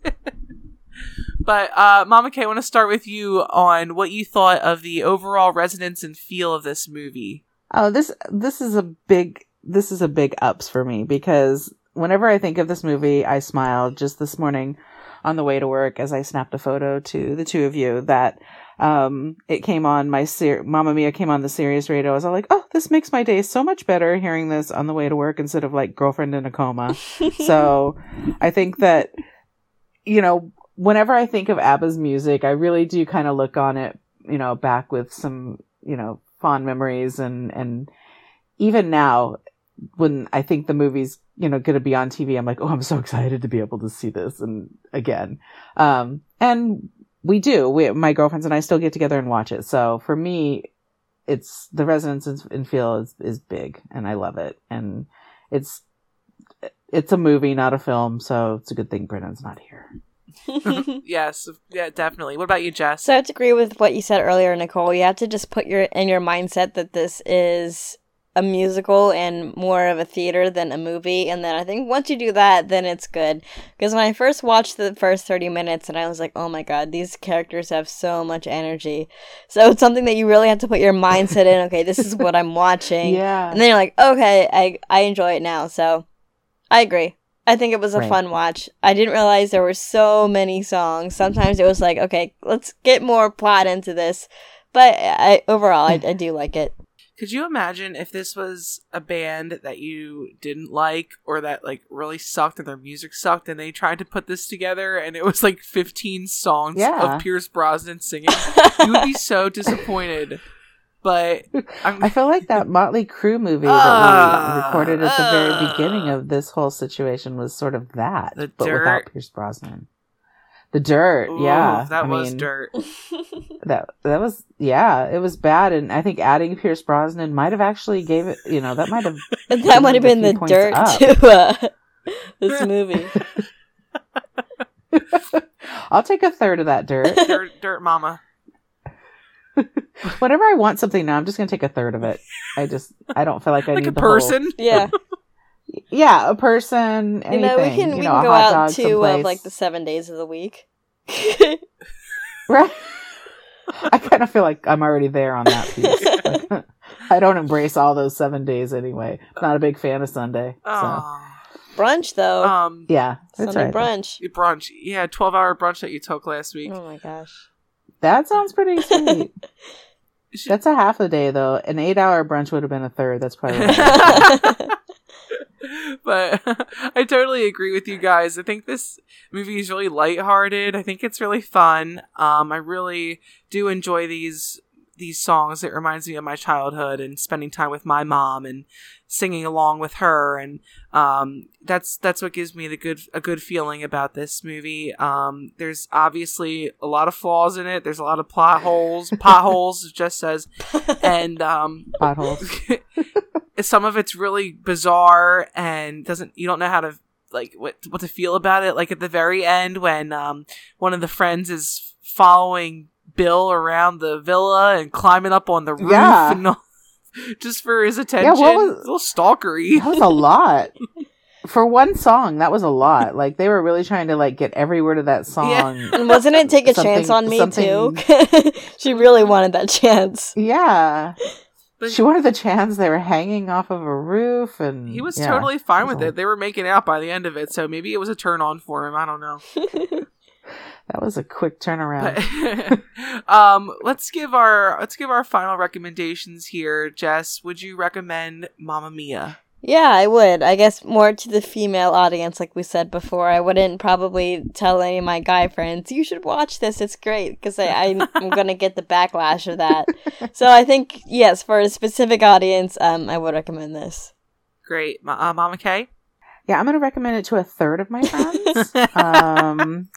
but uh, Mama K, I want to start with you on what you thought of the overall resonance and feel of this movie. Oh, this this is a big this is a big ups for me because whenever I think of this movie, I smile. just this morning on the way to work as I snapped a photo to the two of you that um, it came on my ser- Mamma Mia came on the Sirius radio. I was all like, oh, this makes my day so much better hearing this on the way to work instead of like girlfriend in a coma. so I think that, you know, whenever I think of ABBA's music, I really do kind of look on it, you know, back with some, you know, fond memories and, and even now when I think the movie's, you know, going to be on TV, I'm like, oh, I'm so excited to be able to see this and again. Um, and we do. We, my girlfriends and I still get together and watch it. So for me, it's the resonance in feel is, is big and I love it. And it's, it's a movie, not a film. So it's a good thing Brennan's not here. yes, yeah, definitely. What about you, Jess? So I have to agree with what you said earlier, Nicole. You have to just put your in your mindset that this is a musical and more of a theater than a movie. And then I think once you do that, then it's good. Because when I first watched the first 30 minutes, and I was like, oh my god, these characters have so much energy. So it's something that you really have to put your mindset in. Okay, this is what I'm watching. Yeah. And then you're like, okay, I, I enjoy it now. So I agree. I think it was a Right. fun watch. I didn't realize there were so many songs. Sometimes it was like, okay, let's get more plot into this. But I, overall, I, I do like it. Could you imagine if this was a band that you didn't like or that like really sucked and their music sucked and they tried to put this together and it was like 15 songs Yeah. of Pierce Brosnan singing? you would be so disappointed. But I'm, I feel like that Motley Crue movie that Ah, we recorded at the very ah. beginning of this whole situation was sort of that, but Dirt. without Pierce Brosnan. The dirt, Ooh, yeah, that I was mean, dirt. That that was, yeah, it was bad, and I think adding Pierce Brosnan might have actually gave it, you know, that might have. that might have been the dirt up. to uh, this movie. I'll take a third of that dirt. dirt, dirt mama. Whenever I want something now, I'm just gonna take a third of it. I just, I don't feel like I Like need a the whole- person. Yeah, yeah, a person. Anything, you know we can we know, can go out dog to uh, like the seven days of the week. Right. I kind of feel like I'm already there on that piece. Like, I don't embrace all those seven days anyway. Not a big fan of Sunday. So brunch though, Um, yeah, that's Sunday right. brunch. your brunch. Yeah, 12 hour brunch that you took last week. Oh my gosh. That sounds pretty sweet. That's a half a day though. An eight hour brunch would have been a third. That's probably right. but I totally agree with you guys. I think this movie is really lighthearted. I think it's really fun. Um, I really do enjoy these these songs. It reminds me of my childhood and spending time with my mom and singing along with her. And um, that's that's what gives me the good a good feeling about this movie. Um, there's obviously a lot of flaws in it. There's a lot of plot holes, potholes, it just says, and um, Potholes. some of it's really bizarre and doesn't you don't know how to like what what to feel about it like at the very end when um one of the friends is following bill around the villa and climbing up on the roof Yeah. and all, just for his attention what was- a little stalkery That was a lot. For one song, that was a lot. Like they were really trying to like get every word of that song. Yeah. And wasn't it take a chance on me something- too? she really wanted that chance. Yeah. But- She wanted the chance. They were hanging off of a roof, and he was yeah. totally fine was with a- it they were making out by the end of it so maybe it was a turn on for him i don't know That was a quick turnaround. But, um, let's give our let's give our final recommendations here. Jess, would you recommend Mamma Mia? Yeah, I would. I guess more to the female audience, like we said before. I wouldn't probably tell any of my guy friends, you should watch this. It's great. Because I'm going to get the backlash of that. So I think, yes, for a specific audience, um, I would recommend this. Great, uh, Mama K. Yeah, I'm going to recommend it to a third of my friends. um,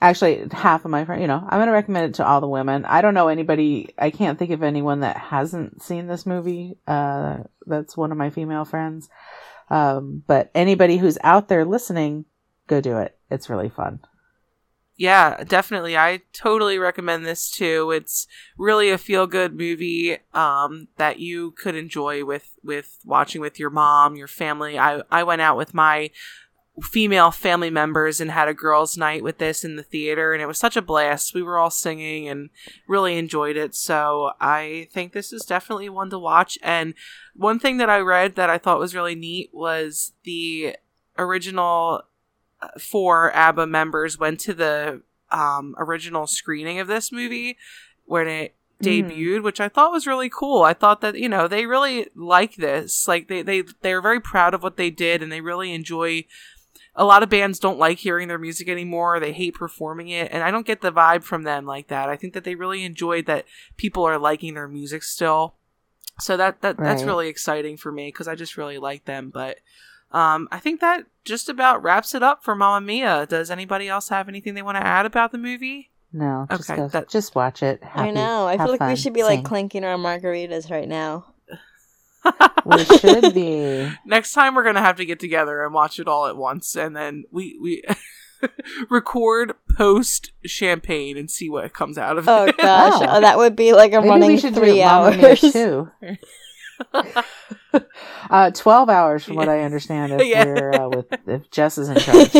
actually, half of my friends. You know, I'm going to recommend it to all the women. I don't know anybody. I can't think of anyone that hasn't seen this movie. Uh, that's one of my female friends. Um, but anybody who's out there listening, go do it. It's really fun. Yeah, definitely. I totally recommend this too. It's really a feel good movie um, that you could enjoy with with watching with your mom, your family. I I went out with my female family members and had a girls' night with this in the theater, and it was such a blast. We were all singing and really enjoyed it. So I think this is definitely one to watch. And one thing that I read that I thought was really neat was the original uh, four ABBA members went to the um, original screening of this movie when it Mm. debuted, which I thought was really cool. I thought that you know they really like this. Like they they they're very proud of what they did, and they really enjoy. A lot of bands don't like hearing their music anymore. They hate performing it, and I don't get the vibe from them like that. I think that they really enjoyed that people are liking their music still. So that that that's really exciting for me because I just really like them. But um, I think that just about wraps it up for Mamma Mia. Does anybody else have anything they want to add about the movie? No, just Okay, go, that- just watch it. I know. I feel like we should be like sing. clinking our margaritas right now. We should be. Next time we're gonna have to get together and watch it all at once, and then we we record post champagne and see what comes out of Oh it. gosh, Wow. oh, that would be like a Maybe running we should three do hours. too. uh, Twelve hours, from what I understand, if Yeah. we're uh, with if Jess is in charge.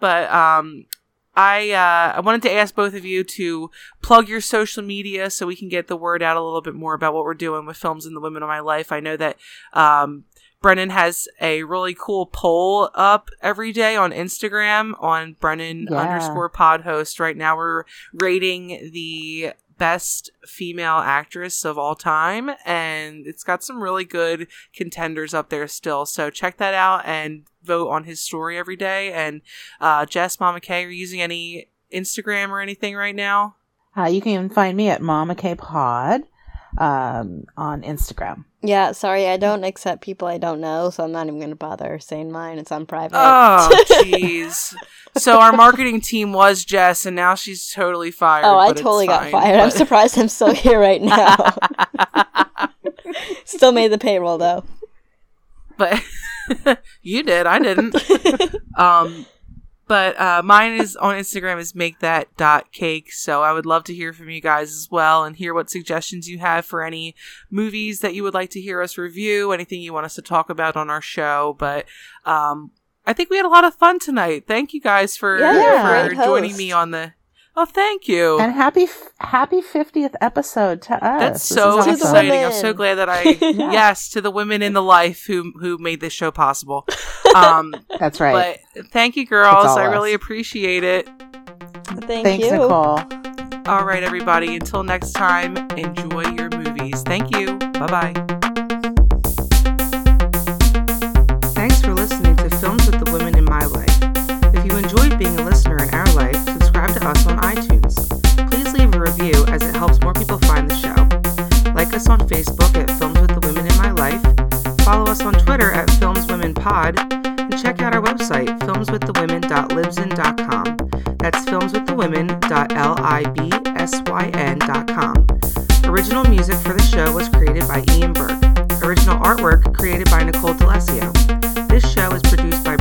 but um I uh, I wanted to ask both of you to plug your social media so we can get the word out a little bit more about what we're doing with films and the women of my life. I know that um, Brennan has a really cool poll up every day on Instagram on Brennan Yeah. underscore pod host. Right now we're rating the best female actress of all time and it's got some really good contenders up there still. So check that out and vote on his story every day. And uh, Jess, Mama K, are you using any Instagram or anything right now? Uh, you can find me at Mama K Pod um, on Instagram. Yeah, sorry, I don't accept people I don't know, so I'm not even gonna bother saying mine. It's on private. Oh, jeez. so our marketing team was Jess, and now she's totally fired. Oh, I totally got fine, fired. I'm surprised I'm still here right now. still made the payroll though. but you did i didn't um but uh mine is on instagram is make that dot cake. So i would love to hear from you guys as well and hear what suggestions you have for any movies that you would like to hear us review anything you want us to talk about on our show. But um i think we had a lot of fun tonight. Thank you guys for, Yeah, for joining me on the oh thank you And happy happy fiftieth episode to us. That's so is To awesome. exciting. I'm so glad that I yes to the women in the life who who made this show possible. Um, That's right. But thank you, girls. all I us. really appreciate it. Thank Thanks, you. Nicole. All right, everybody. Until next time, enjoy your movies. Thank you. Bye bye people find the show. Like us on Facebook at Films with the Women in My Life. Follow us on Twitter at Films Women Pod. And check out our website, filmswiththewomen.libsyn.com. That's filmswiththewomen.libsyn.com. Original music for the show was created by Ian Burke. Original artwork created by Nicole D'Alessio. This show is produced by